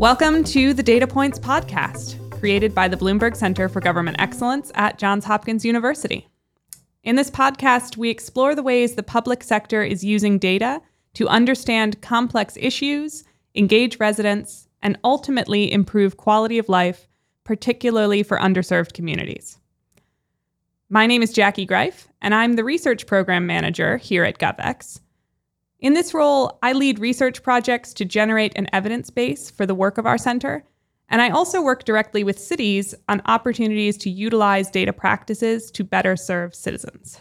Welcome to the Data Points podcast, created by the Bloomberg Center for Government Excellence at Johns Hopkins University. In this podcast, we explore the ways the public sector is using data to understand complex issues, engage residents, and ultimately improve quality of life, particularly for underserved communities. My name is Jacquie Greif, and I'm the research program manager here at GovEx. In this role, I lead research projects to generate an evidence base for the work of our center, and I also work directly with cities on opportunities to utilize data practices to better serve citizens.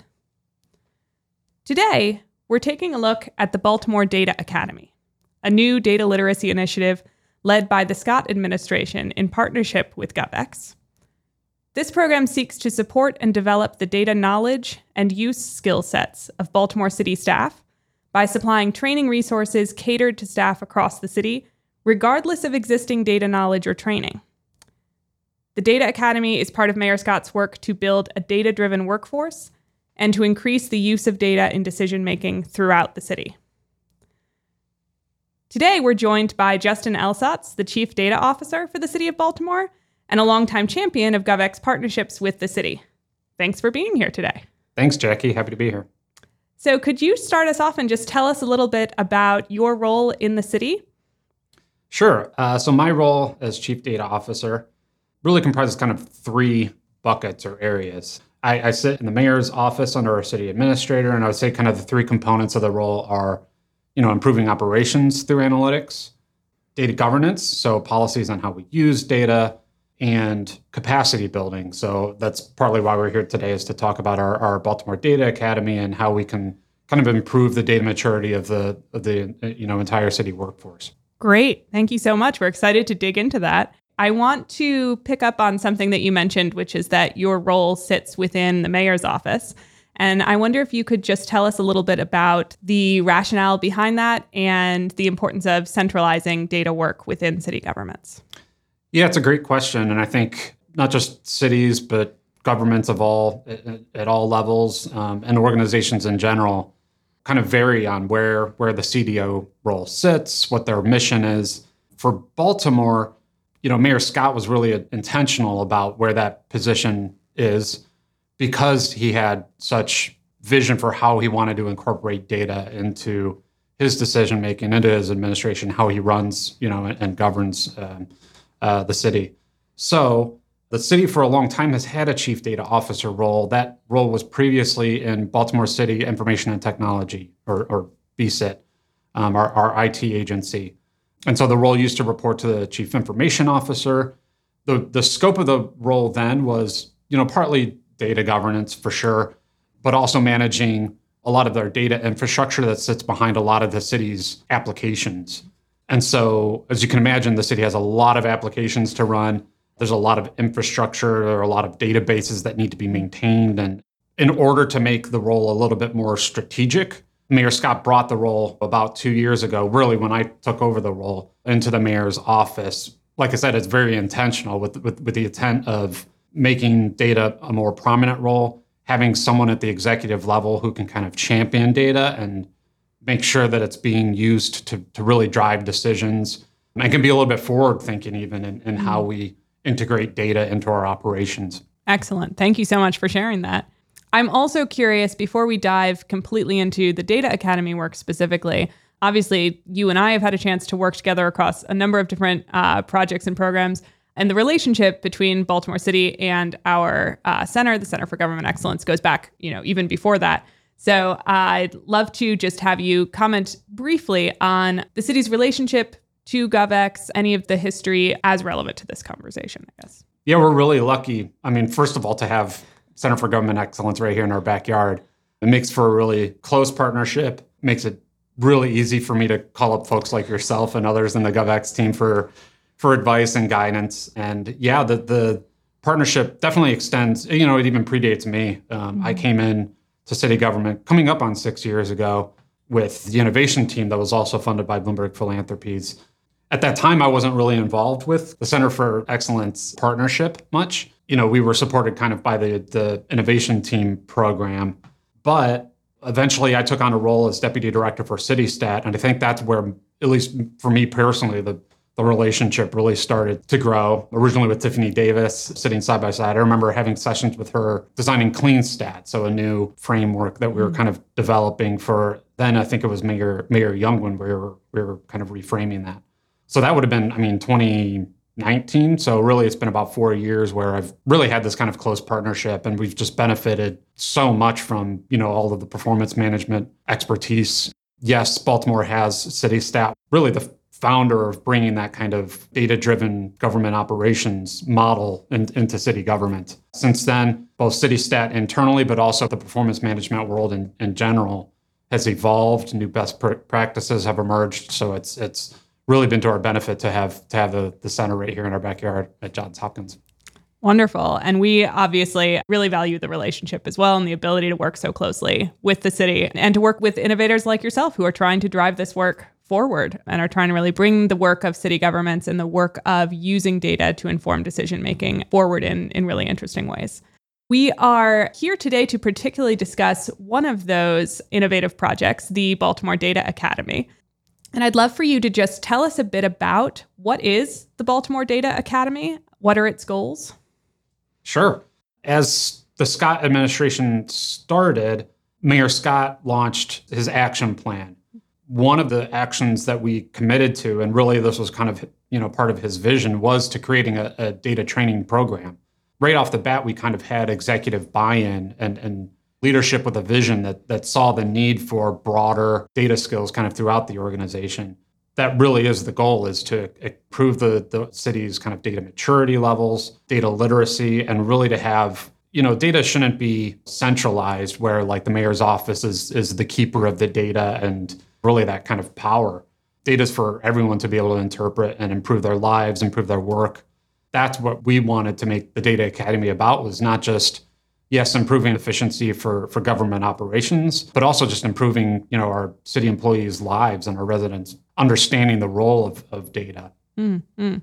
Today, we're taking a look at the Baltimore Data Academy, a new data literacy initiative led by the Scott administration in partnership with GovEx. This program seeks to support and develop the data knowledge and use skill sets of Baltimore City staff by supplying training resources catered to staff across the city, regardless of existing data knowledge or training. The Data Academy is part of Mayor Scott's work to build a data driven workforce and to increase the use of data in decision making throughout the city. Today, we're joined by Justin Elszasz, the Chief Data Officer for the City of Baltimore and a longtime champion of GovEx partnerships with the city. Thanks for being here today. Thanks, Jacquie. Happy to be here. So, could you start us off and just tell us a little bit about your role in the city? Sure. Uh, so, my role as Chief Data Officer really comprises kind of three buckets or areas. I, I, sit in the mayor's office under our city administrator, and I would say kind of the three components of the role are, you know, improving operations through analytics, data governance, so policies on how we use data, and capacity building. So that's partly why we're here today is to talk about our, our Baltimore Data Academy and how we can kind of improve the data maturity of the of the you know entire city workforce. Great. Thank you so much. We're excited to dig into that. I want to pick up on something that you mentioned, which is that your role sits within the mayor's office. And I wonder if you could just tell us a little bit about the rationale behind that and the importance of centralizing data work within city governments. Yeah, it's a great question. And I think not just cities, but governments of all at, all levels um, and organizations in general kind of vary on where where the CDO role sits, what their mission is. For Baltimore, you know, Mayor Scott was really intentional about where that position is because he had such vision for how he wanted to incorporate data into his decision making, into his administration, how he runs, you know, and, and governs um, uh, the city. So the city for a long time has had a chief data officer role. That role was previously in Baltimore City Information and Technology, or, or BCIT, um, our, our IT agency. And so the role used to report to the chief information officer. The, the scope of the role then was, you know, partly data governance for sure, but also managing a lot of their data infrastructure that sits behind a lot of the city's applications. And so, as you can imagine, the city has a lot of applications to run. There's a lot of infrastructure, there are a lot of databases that need to be maintained. And in order to make the role a little bit more strategic, Mayor Scott brought the role about two years ago, really when I took over the role into the mayor's office. Like I said, it's very intentional with, with, with the intent of making data a more prominent role, having someone at the executive level who can kind of champion data and make sure that it's being used to, to really drive decisions and can be a little bit forward thinking even in, in mm-hmm. how we integrate data into our operations. Excellent. Thank you so much for sharing that. I'm also curious before we dive completely into the Data Academy work specifically. Obviously, you and I have had a chance to work together across a number of different uh, projects and programs. And the relationship between Baltimore City and our uh, center, the Center for Government Excellence, goes back, you know, even before that. So I'd love to just have you comment briefly on the city's relationship to GovEx, any of the history as relevant to this conversation, I guess. Yeah, we're really lucky. I mean, first of all, to have Center for Government Excellence right here in our backyard. It makes for a really close partnership, makes it really easy for me to call up folks like yourself and others in the GovEx team for for advice and guidance. And yeah, the the partnership definitely extends. You know, it even predates me. Um, mm-hmm. I came in to city government coming up on six years ago with the innovation team that was also funded by Bloomberg Philanthropies. At that time, I wasn't really involved with the Center for Excellence partnership much. You know, we were supported kind of by the, the innovation team program. But eventually I took on a role as deputy director for CityStat. And I think that's where, at least for me personally, the the relationship really started to grow. Originally with Tiffany Davis sitting side by side. I remember having sessions with her designing CleanStat, so a new framework that we were kind of developing for then I think it was Mayor Mayor Young when we were we were kind of reframing that. So that would have been, I mean, 2019. So really it's been about four years where I've really had this kind of close partnership and we've just benefited so much from, you know, all of the performance management expertise yes, Baltimore has CityStat. Really, the founder of bringing that kind of data driven government operations model in, into city government. Since then, both CityStat internally, but also the performance management world in, in general has evolved. New best pr- practices have emerged. So it's, it's really been to our benefit to have, to have the, the center right here in our backyard at Johns Hopkins. Wonderful. And we obviously really value the relationship as well and the ability to work so closely with the city and to work with innovators like yourself who are trying to drive this work forward and are trying to really bring the work of city governments and the work of using data to inform decision making forward in, in really interesting ways. We are here today to particularly discuss one of those innovative projects, the Baltimore Data Academy. And I'd love for you to just tell us a bit about what is the Baltimore Data Academy? What are its goals? Sure. As the Scott administration started, Mayor Scott launched his action plan one of the actions that we committed to, and really this was kind of you know part of his vision, was to creating a, a data training program. Right off the bat, we kind of had executive buy-in and, and leadership with a vision that that saw the need for broader data skills kind of throughout the organization. That really is the goal: is to improve the the city's kind of data maturity levels, data literacy, and really to have you know data shouldn't be centralized where like the mayor's office is is the keeper of the data and really that kind of power. Data is for everyone to be able to interpret and improve their lives, improve their work. That's what we wanted to make the Data Academy about was not just yes, improving efficiency for, for government operations, but also just improving, you know, our city employees' lives and our residents understanding the role of, of data. Mm-hmm.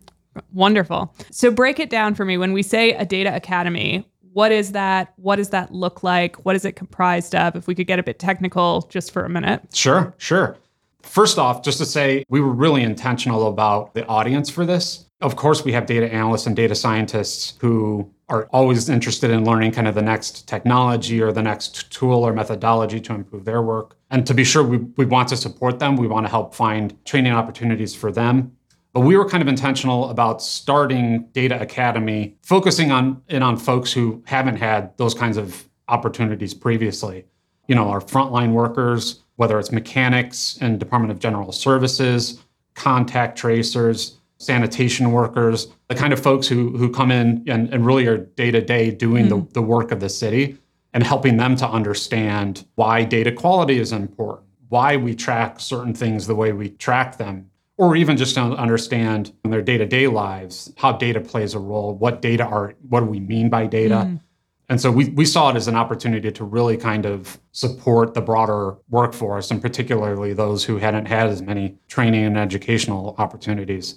Wonderful. So break it down for me. When we say a data academy, what is that? What does that look like? What is it comprised of? If we could get a bit technical just for a minute. Sure, sure. First off, just to say, we were really intentional about the audience for this. Of course, we have data analysts and data scientists who are always interested in learning kind of the next technology or the next tool or methodology to improve their work. And to be sure, we, we want to support them. We want to help find training opportunities for them. But we were kind of intentional about starting Data Academy, focusing on in on folks who haven't had those kinds of opportunities previously. You know, our frontline workers, whether it's mechanics and Department of General Services, contact tracers, sanitation workers, the kind of folks who who come in and, and really are day to day doing mm. the, the work of the city and helping them to understand why data quality is important, why we track certain things the way we track them, or even just to understand in their day-to-day lives how data plays a role what data are what do we mean by data? Mm. and so we, we saw it as an opportunity to really kind of support the broader workforce and particularly those who hadn't had as many training and educational opportunities.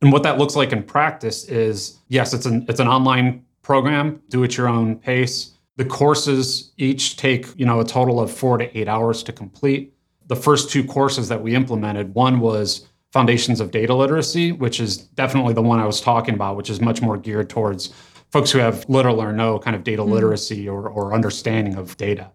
And what that looks like in practice is yes it's an it's an online program do at your own pace. The courses each take you know a total of four to eight hours to complete. The first two courses that we implemented one was Foundations of Data Literacy, which is definitely the one I was talking about, which is much more geared towards folks who have little or no kind of data mm literacy or, or understanding of data.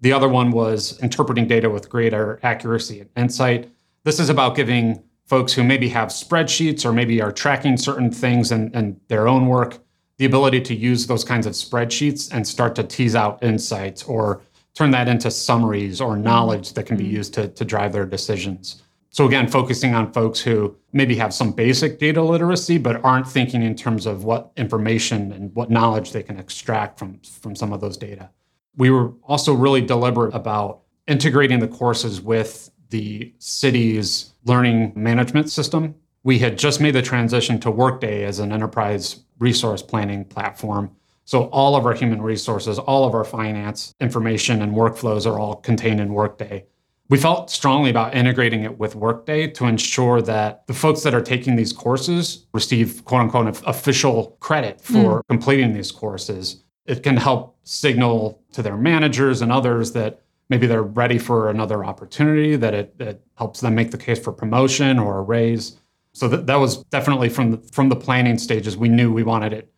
The other one was interpreting data with greater accuracy and insight. This is about giving folks who maybe have spreadsheets or maybe are tracking certain things in, in their own work the ability to use those kinds of spreadsheets and start to tease out insights or turn that into summaries or knowledge that can be mm-hmm. used to, to drive their decisions. So again, focusing on folks who maybe have some basic data literacy, but aren't thinking in terms of what information and what knowledge they can extract from, from some of those data. We were also really deliberate about integrating the courses with the city's learning management system. We had just made the transition to Workday as an enterprise resource planning platform. So all of our human resources, all of our finance information and workflows are all contained in Workday we felt strongly about integrating it with Workday to ensure that the folks that are taking these courses receive quote unquote official credit for mm. completing these courses. It can help signal to their managers and others that maybe they're ready for another opportunity, that it, it helps them make the case for promotion or a raise. So that, that was definitely from the, from the planning stages, we knew we wanted it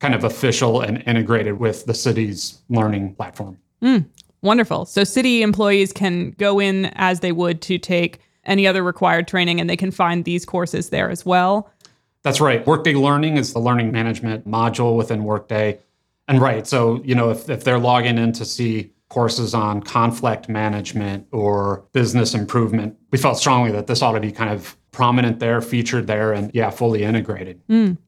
kind of official and integrated with the city's learning platform. Mm, wonderful. So city employees can go in as they would to take any other required training and they can find these courses there as well. That's right. Workday Learning is the learning management module within Workday. And right, so you know, if, if they're logging in to see courses on conflict management or business improvement, we felt strongly that this ought to be kind of prominent there, featured there, and yeah, fully integrated. Mm,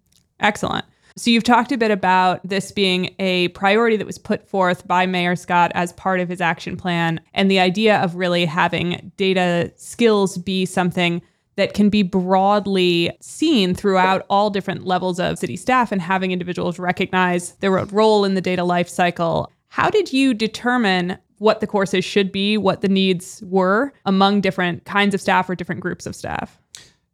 excellent. So you've talked a bit about this being a priority that was put forth by Mayor Scott as part of his action plan and the idea of really having data skills be something that can be broadly seen throughout all different levels of city staff and having individuals recognize their role in the data lifecycle. How did you determine what the courses should be, what the needs were among different kinds of staff or different groups of staff?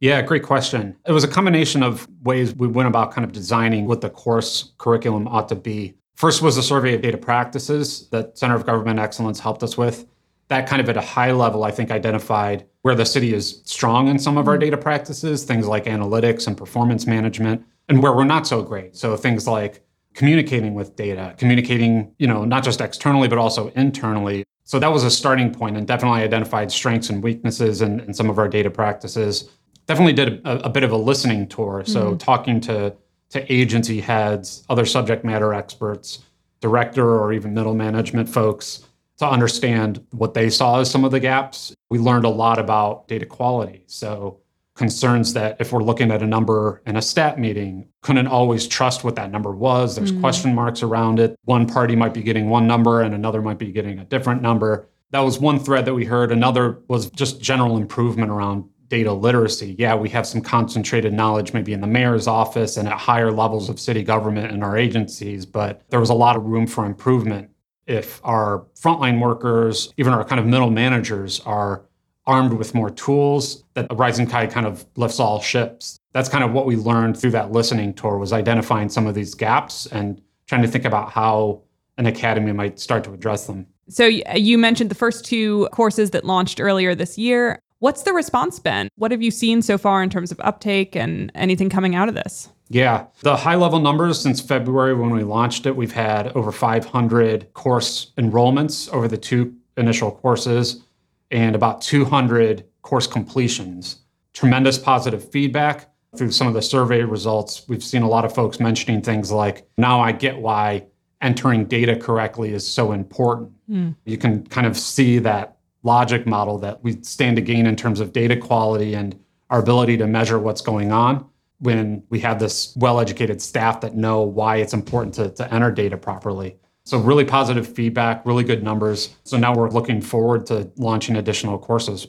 Yeah, great question. It was a combination of ways we went about kind of designing what the course curriculum ought to be. First was a survey of data practices that Center of Government Excellence helped us with. That kind of at a high level, I think, identified where the city is strong in some of our mm-hmm. data practices, things like analytics and performance management, and where we're not so great. So things like communicating with data, communicating, you know, not just externally, but also internally. So that was a starting point and definitely identified strengths and weaknesses in, in some of our data practices definitely did a, a bit of a listening tour. So mm-hmm. talking to to agency heads, other subject matter experts, director or even middle management folks to understand what they saw as some of the gaps. We learned a lot about data quality. So concerns that if we're looking at a number in a stat meeting, couldn't always trust what that number was. There's mm-hmm. question marks around it. One party might be getting one number and another might be getting a different number. That was one thread that we heard. Another was just general improvement around data literacy. Yeah, we have some concentrated knowledge maybe in the mayor's office and at higher levels of city government and our agencies, but there was a lot of room for improvement if our frontline workers, even our kind of middle managers, are armed with more tools that a rising tide kind of lifts all ships. That's kind of what we learned through that listening tour was identifying some of these gaps and trying to think about how an academy might start to address them. So you mentioned the first two courses that launched earlier this year. What's the response been? What have you seen so far in terms of uptake and anything coming out of this? Yeah, the high level numbers since February when we launched it, we've had over 500 course enrollments over the two initial courses and about 200 course completions. Tremendous positive feedback through some of the survey results. We've seen a lot of folks mentioning things like, now I get why entering data correctly is so important. Mm. You can kind of see that logic model that we stand to gain in terms of data quality and our ability to measure what's going on when we have this well-educated staff that know why it's important to, to enter data properly. So really positive feedback, really good numbers. So now we're looking forward to launching additional courses.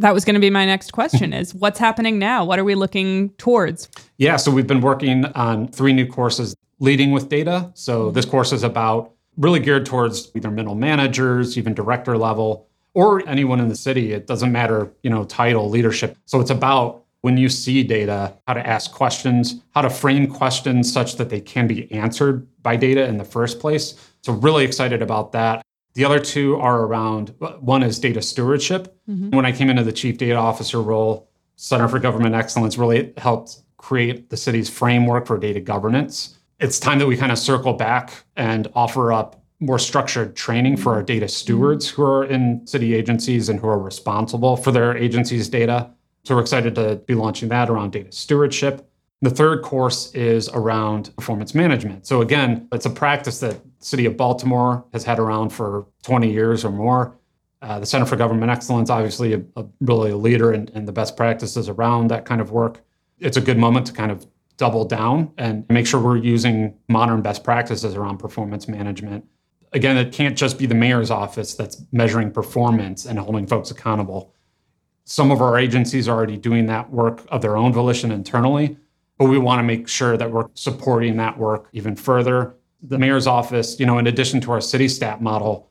That was going to be my next question is what's happening now? What are we looking towards? Yeah, so we've been working on three new courses leading with data. So mm-hmm. this course is about really geared towards either middle managers, even director level, or anyone in the city. It doesn't matter, you know, title, leadership. So it's about when you see data, how to ask questions, how to frame questions such that they can be answered by data in the first place. So really excited about that. The other two are around one is data stewardship. Mm-hmm. When I came into the chief data officer role, Center for Government Excellence really helped create the city's framework for data governance. It's time that we kind of circle back and offer up more structured training for our data stewards who are in city agencies and who are responsible for their agency's data. So we're excited to be launching that around data stewardship. The third course is around performance management. So again, it's a practice that City of Baltimore has had around for 20 years or more. Uh, the Center for Government Excellence, obviously, a, a really a leader in, in the best practices around that kind of work. It's a good moment to kind of double down and make sure we're using modern best practices around performance management again, it can't just be the mayor's office that's measuring performance and holding folks accountable. Some of our agencies are already doing that work of their own volition internally, but we want to make sure that we're supporting that work even further. The mayor's office, you know, in addition to our city stat model,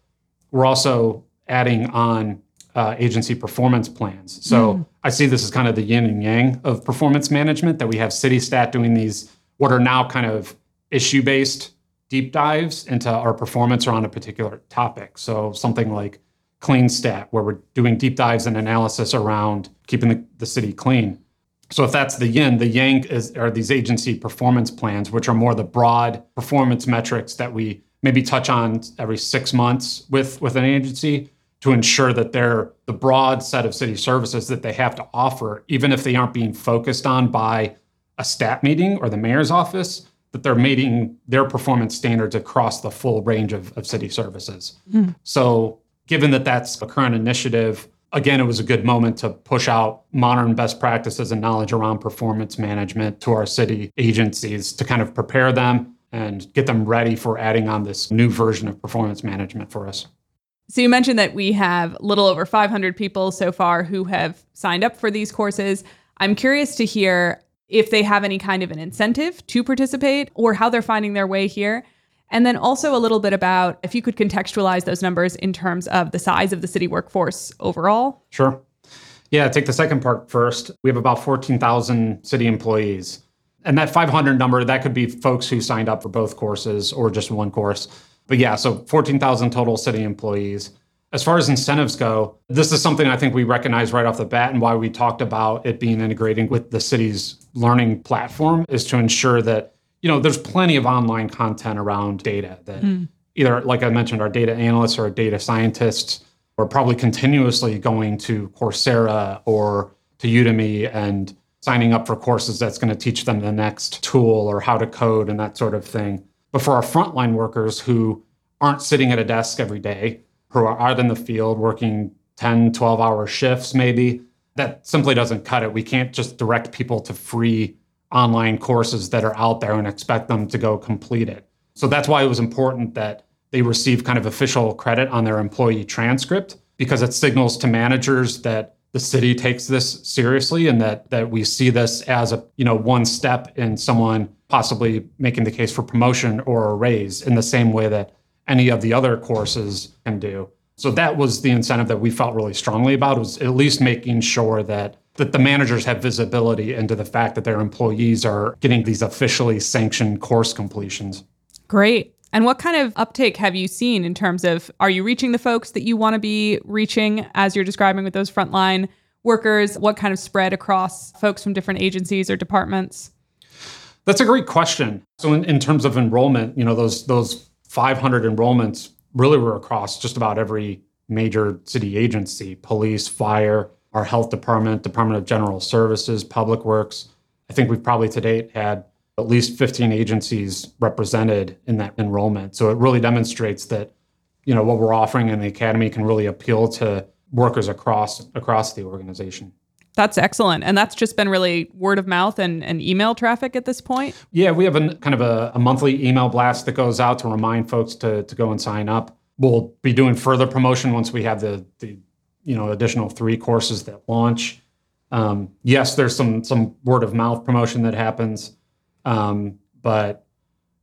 we're also adding on uh, agency performance plans. So mm. I see this as kind of the yin and yang of performance management that we have city stat doing these, what are now kind of issue based deep dives into our performance around a particular topic. So something like clean stat, where we're doing deep dives and analysis around keeping the, the city clean. So if that's the yin, the yang is are these agency performance plans, which are more the broad performance metrics that we maybe touch on every six months with with an agency to ensure that they're the broad set of city services that they have to offer, even if they aren't being focused on by a stat meeting or the mayor's office, that they're meeting their performance standards across the full range of, of city services. Mm. So given that that's a current initiative, again, it was a good moment to push out modern best practices and knowledge around performance management to our city agencies to kind of prepare them and get them ready for adding on this new version of performance management for us. So you mentioned that we have a little over 500 people so far who have signed up for these courses. I'm curious to hear if they have any kind of an incentive to participate or how they're finding their way here. And then also a little bit about if you could contextualize those numbers in terms of the size of the city workforce overall. Sure. Yeah, take the second part first. We have about 14,000 city employees. And that 500 number, that could be folks who signed up for both courses or just one course. But yeah, so 14,000 total city employees. As far as incentives go, this is something I think we recognize right off the bat and why we talked about it being integrating with the city's learning platform is to ensure that you know, there's plenty of online content around data that mm. either, like I mentioned, our data analysts or data scientists are probably continuously going to Coursera or to Udemy and signing up for courses that's going to teach them the next tool or how to code and that sort of thing. But for our frontline workers who aren't sitting at a desk every day, who are out in the field working 10, 12 hour shifts, maybe, that simply doesn't cut it. We can't just direct people to free online courses that are out there and expect them to go complete it. So that's why it was important that they receive kind of official credit on their employee transcript because it signals to managers that the city takes this seriously and that that we see this as a you know one step in someone possibly making the case for promotion or a raise in the same way that any of the other courses can do. So that was the incentive that we felt really strongly about was at least making sure that that the managers have visibility into the fact that their employees are getting these officially sanctioned course completions. Great. And what kind of uptake have you seen in terms of are you reaching the folks that you want to be reaching as you're describing with those frontline workers? What kind of spread across folks from different agencies or departments? That's a great question. So in, in terms of enrollment, you know, those those 500 enrollments really were across just about every major city agency, police, fire, our health department, Department of General Services, Public Works. I think we've probably to date had at least 15 agencies represented in that enrollment. So it really demonstrates that you know what we're offering in the academy can really appeal to workers across across the organization. That's excellent. And that's just been really word of mouth and, and email traffic at this point? Yeah, we have a kind of a, a monthly email blast that goes out to remind folks to, to go and sign up. We'll be doing further promotion once we have the, the you know additional three courses that launch. Um, yes, there's some some word of mouth promotion that happens, um, but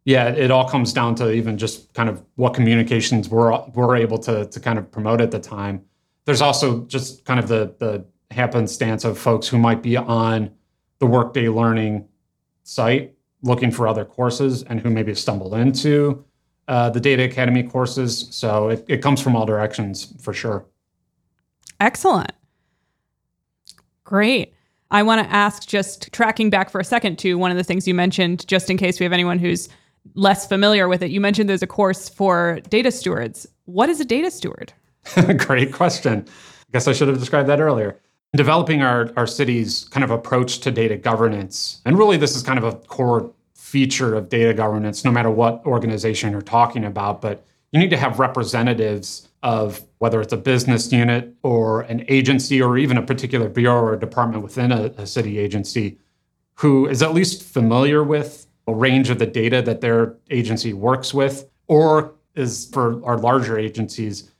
yeah, it, all comes down to even just kind of what communications we're we're able to to kind of promote at the time. There's also just kind of the the happenstance of folks who might be on the Workday Learning site looking for other courses and who maybe stumbled into uh, the Data Academy courses. So it, it comes from all directions for sure. Excellent. Great. I want to ask just tracking back for a second to one of the things you mentioned, just in case we have anyone who's less familiar with it. You mentioned there's a course for data stewards. What is a data steward? Great question. I guess I should have described that earlier. Developing our, our city's kind of approach to data governance. And really, this is kind of a core feature of data governance, no matter what organization you're talking about. But you need to have representatives of whether it's a business unit or an agency or even a particular bureau or department within a, a city agency who is at least familiar with a range of the data that their agency works with, or is for our larger agencies,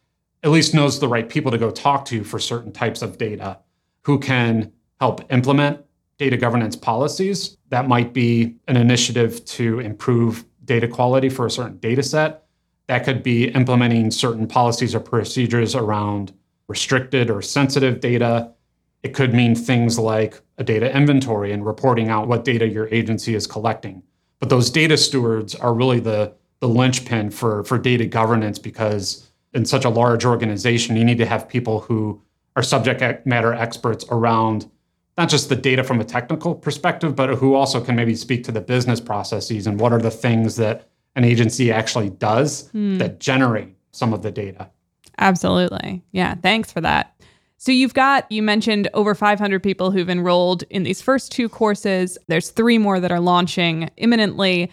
at least knows the right people to go talk to for certain types of data, who can help implement data governance policies. That might be an initiative to improve data quality for a certain data set that could be implementing certain policies or procedures around restricted or sensitive data. It could mean things like a data inventory and reporting out what data your agency is collecting. But those data stewards are really the, the linchpin for for data governance because in such a large organization, you need to have people who are subject matter experts around not just the data from a technical perspective, but who also can maybe speak to the business processes and what are the things that an agency actually does hmm. that generate some of the data. Absolutely. Yeah. Thanks for that. So you've got, you mentioned over 500 people who've enrolled in these first two courses. There's three more that are launching imminently.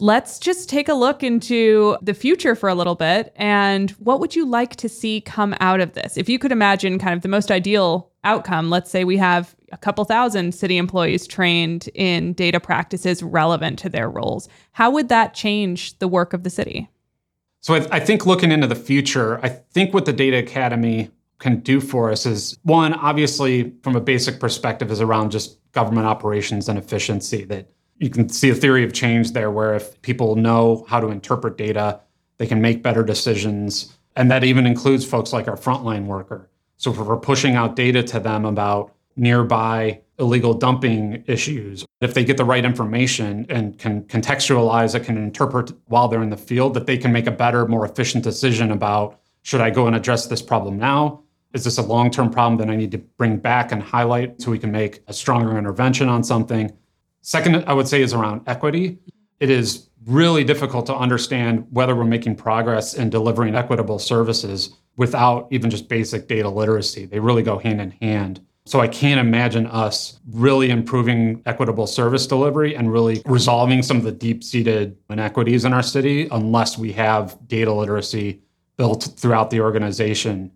Let's just take a look into the future for a little bit. And what would you like to see come out of this? If you could imagine kind of the most ideal outcome, let's say we have a couple thousand city employees trained in data practices relevant to their roles. How would that change the work of the city? So I, I think looking into the future, I think what the Data Academy can do for us is one, obviously, from a basic perspective, is around just government operations and efficiency. That you can see a theory of change there where if people know how to interpret data, they can make better decisions. And that even includes folks like our frontline worker. So if we're pushing out data to them about nearby illegal dumping issues, if they get the right information and can contextualize it, can interpret while they're in the field, that they can make a better, more efficient decision about should I go and address this problem now? Is this a long term problem that I need to bring back and highlight so we can make a stronger intervention on something? Second, I would say is around equity. It is really difficult to understand whether we're making progress in delivering equitable services without even just basic data literacy. They really go hand in hand. So I can't imagine us really improving equitable service delivery and really resolving some of the deep seated inequities in our city unless we have data literacy built throughout the organization.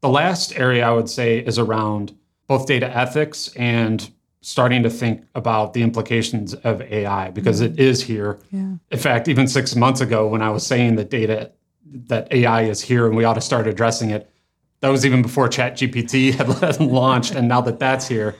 The last area I would say is around both data ethics and starting to think about the implications of AI because it is here. Yeah. In fact, even six months ago, when I was saying that data, that AI is here and we ought to start addressing it, that was even before ChatGPT had launched. and now that that's here,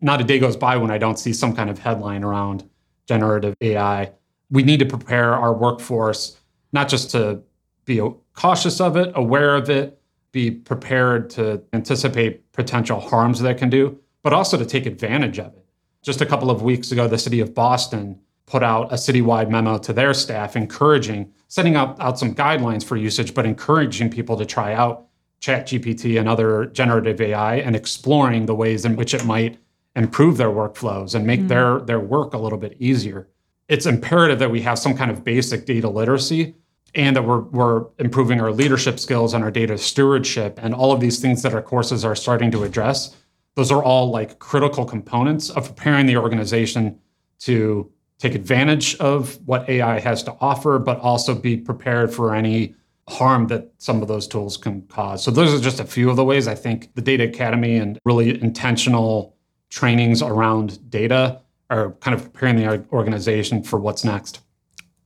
not a day goes by when I don't see some kind of headline around generative AI. We need to prepare our workforce not just to be cautious of it, aware of it, be prepared to anticipate potential harms that can do, but also to take advantage of it. Just a couple of weeks ago, the city of Boston put out a citywide memo to their staff encouraging, setting out, out some guidelines for usage, but encouraging people to try out ChatGPT and other generative AI and exploring the ways in which it might improve their workflows and make mm their, their work a little bit easier. It's imperative that we have some kind of basic data literacy and that we're, we're improving our leadership skills and our data stewardship and all of these things that our courses are starting to address those are all like critical components of preparing the organization to take advantage of what AI has to offer, but also be prepared for any harm that some of those tools can cause. So those are just a few of the ways I think the Data Academy and really intentional trainings around data are kind of preparing the organization for what's next.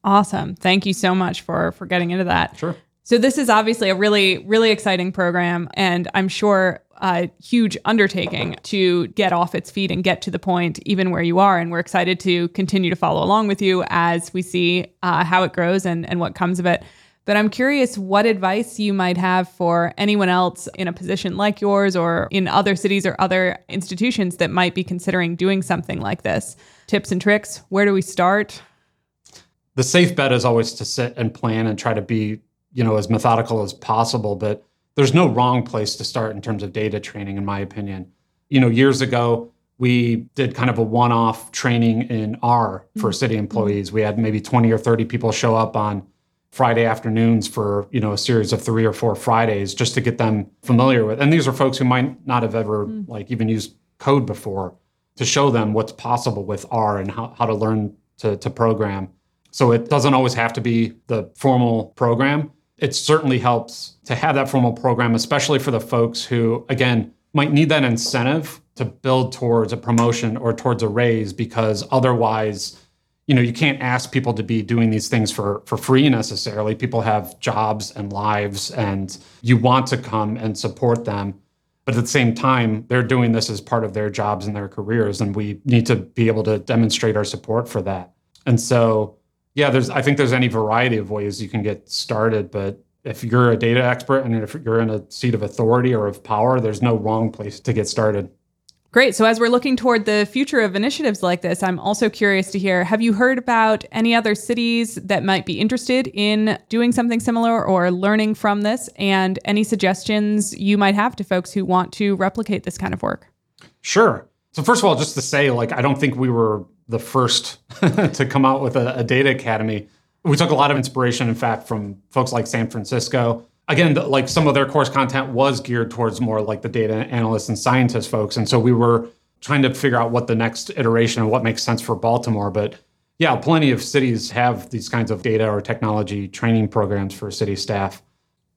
Awesome. Thank you so much for for getting into that. Sure. So this is obviously a really really exciting program and I'm sure a huge undertaking to get off its feet and get to the point even where you are. And we're excited to continue to follow along with you as we see uh, how it grows and, and what comes of it. But I'm curious what advice you might have for anyone else in a position like yours or in other cities or other institutions that might be considering doing something like this. Tips and tricks, where do we start? The safe bet is always to sit and plan and try to be, you know, as methodical as possible, but there's no wrong place to start in terms of data training, in my opinion. You know, years ago, we did kind of a one off training in R for mm-hmm. city employees. We had maybe 20 or 30 people show up on Friday afternoons for, you know, a series of three or four Fridays just to get them familiar with. And these are folks who might not have ever mm. like even used code before to show them what's possible with R and how, how to learn to, to program. So it doesn't always have to be the formal program it certainly helps to have that formal program, especially for the folks who, again, might need that incentive to build towards a promotion or towards a raise because otherwise, you know, you can't ask people to be doing these things for for free necessarily. People have jobs and lives and you want to come and support them. But at the same time, they're doing this as part of their jobs and their careers and we need to be able to demonstrate our support for that. And so yeah, there's I think there's any variety of ways you can get started, but if you're a data expert and if you're in a seat of authority or of power, there's no wrong place to get started. Great. So, as we're looking toward the future of initiatives like this, I'm also curious to hear have you heard about any other cities that might be interested in doing something similar or learning from this? And any suggestions you might have to folks who want to replicate this kind of work? Sure. So, first of all, just to say, like, I don't think we were the first to come out with a, a data academy. We took a lot of inspiration, in fact, from folks like San Francisco again, the, like some of their course content was geared towards more like the data analysts and scientists folks. And so we were trying to figure out what the next iteration and what makes sense for Baltimore. But yeah, plenty of cities have these kinds of data or technology training programs for city staff.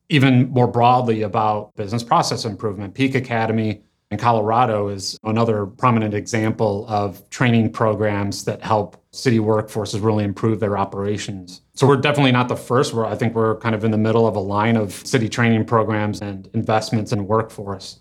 Even more broadly about business process improvement, Peak Academy in Colorado is another prominent example of training programs that help city workforces really improve their operations. So we're definitely not the first. We're, I think we're kind of in the middle of a line of city training programs and investments in workforce.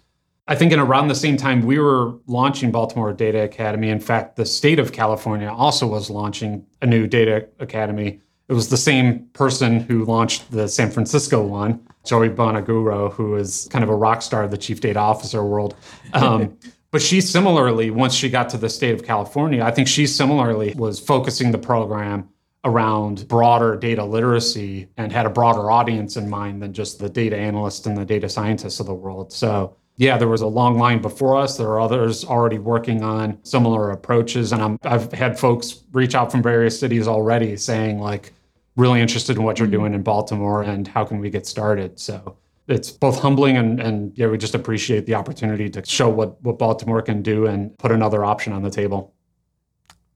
I think in around the same time we were launching Baltimore Data Academy. In fact, the state of California also was launching a new data academy. It was the same person who launched the San Francisco one, Joy Bonaguro, who is kind of a rock star of the chief data officer world. Um, but she similarly, once she got to the state of California, I think she similarly was focusing the program around broader data literacy and had a broader audience in mind than just the data analysts and the data scientists of the world. So yeah, there was a long line before us. There are others already working on similar approaches. And i have had folks reach out from various cities already saying, like, really interested in what you're doing in Baltimore and how can we get started. So it's both humbling and, and yeah, we just appreciate the opportunity to show what, what Baltimore can do and put another option on the table.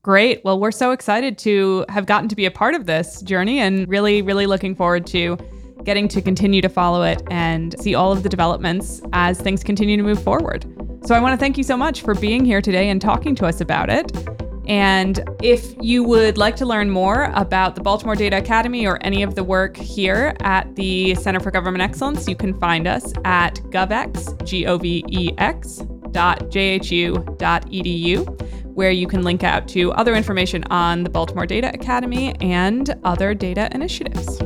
Great. Well, we're so excited to have gotten to be a part of this journey and really, really looking forward to getting to continue to follow it and see all of the developments as things continue to move forward. So I want to thank you so much for being here today and talking to us about it. And if you would like to learn more about the Baltimore Data Academy or any of the work here at the Center for Government Excellence, you can find us at govex, G-O-V-E-X, dot jhu.edu, where you can link out to other information on the Baltimore Data Academy and other data initiatives.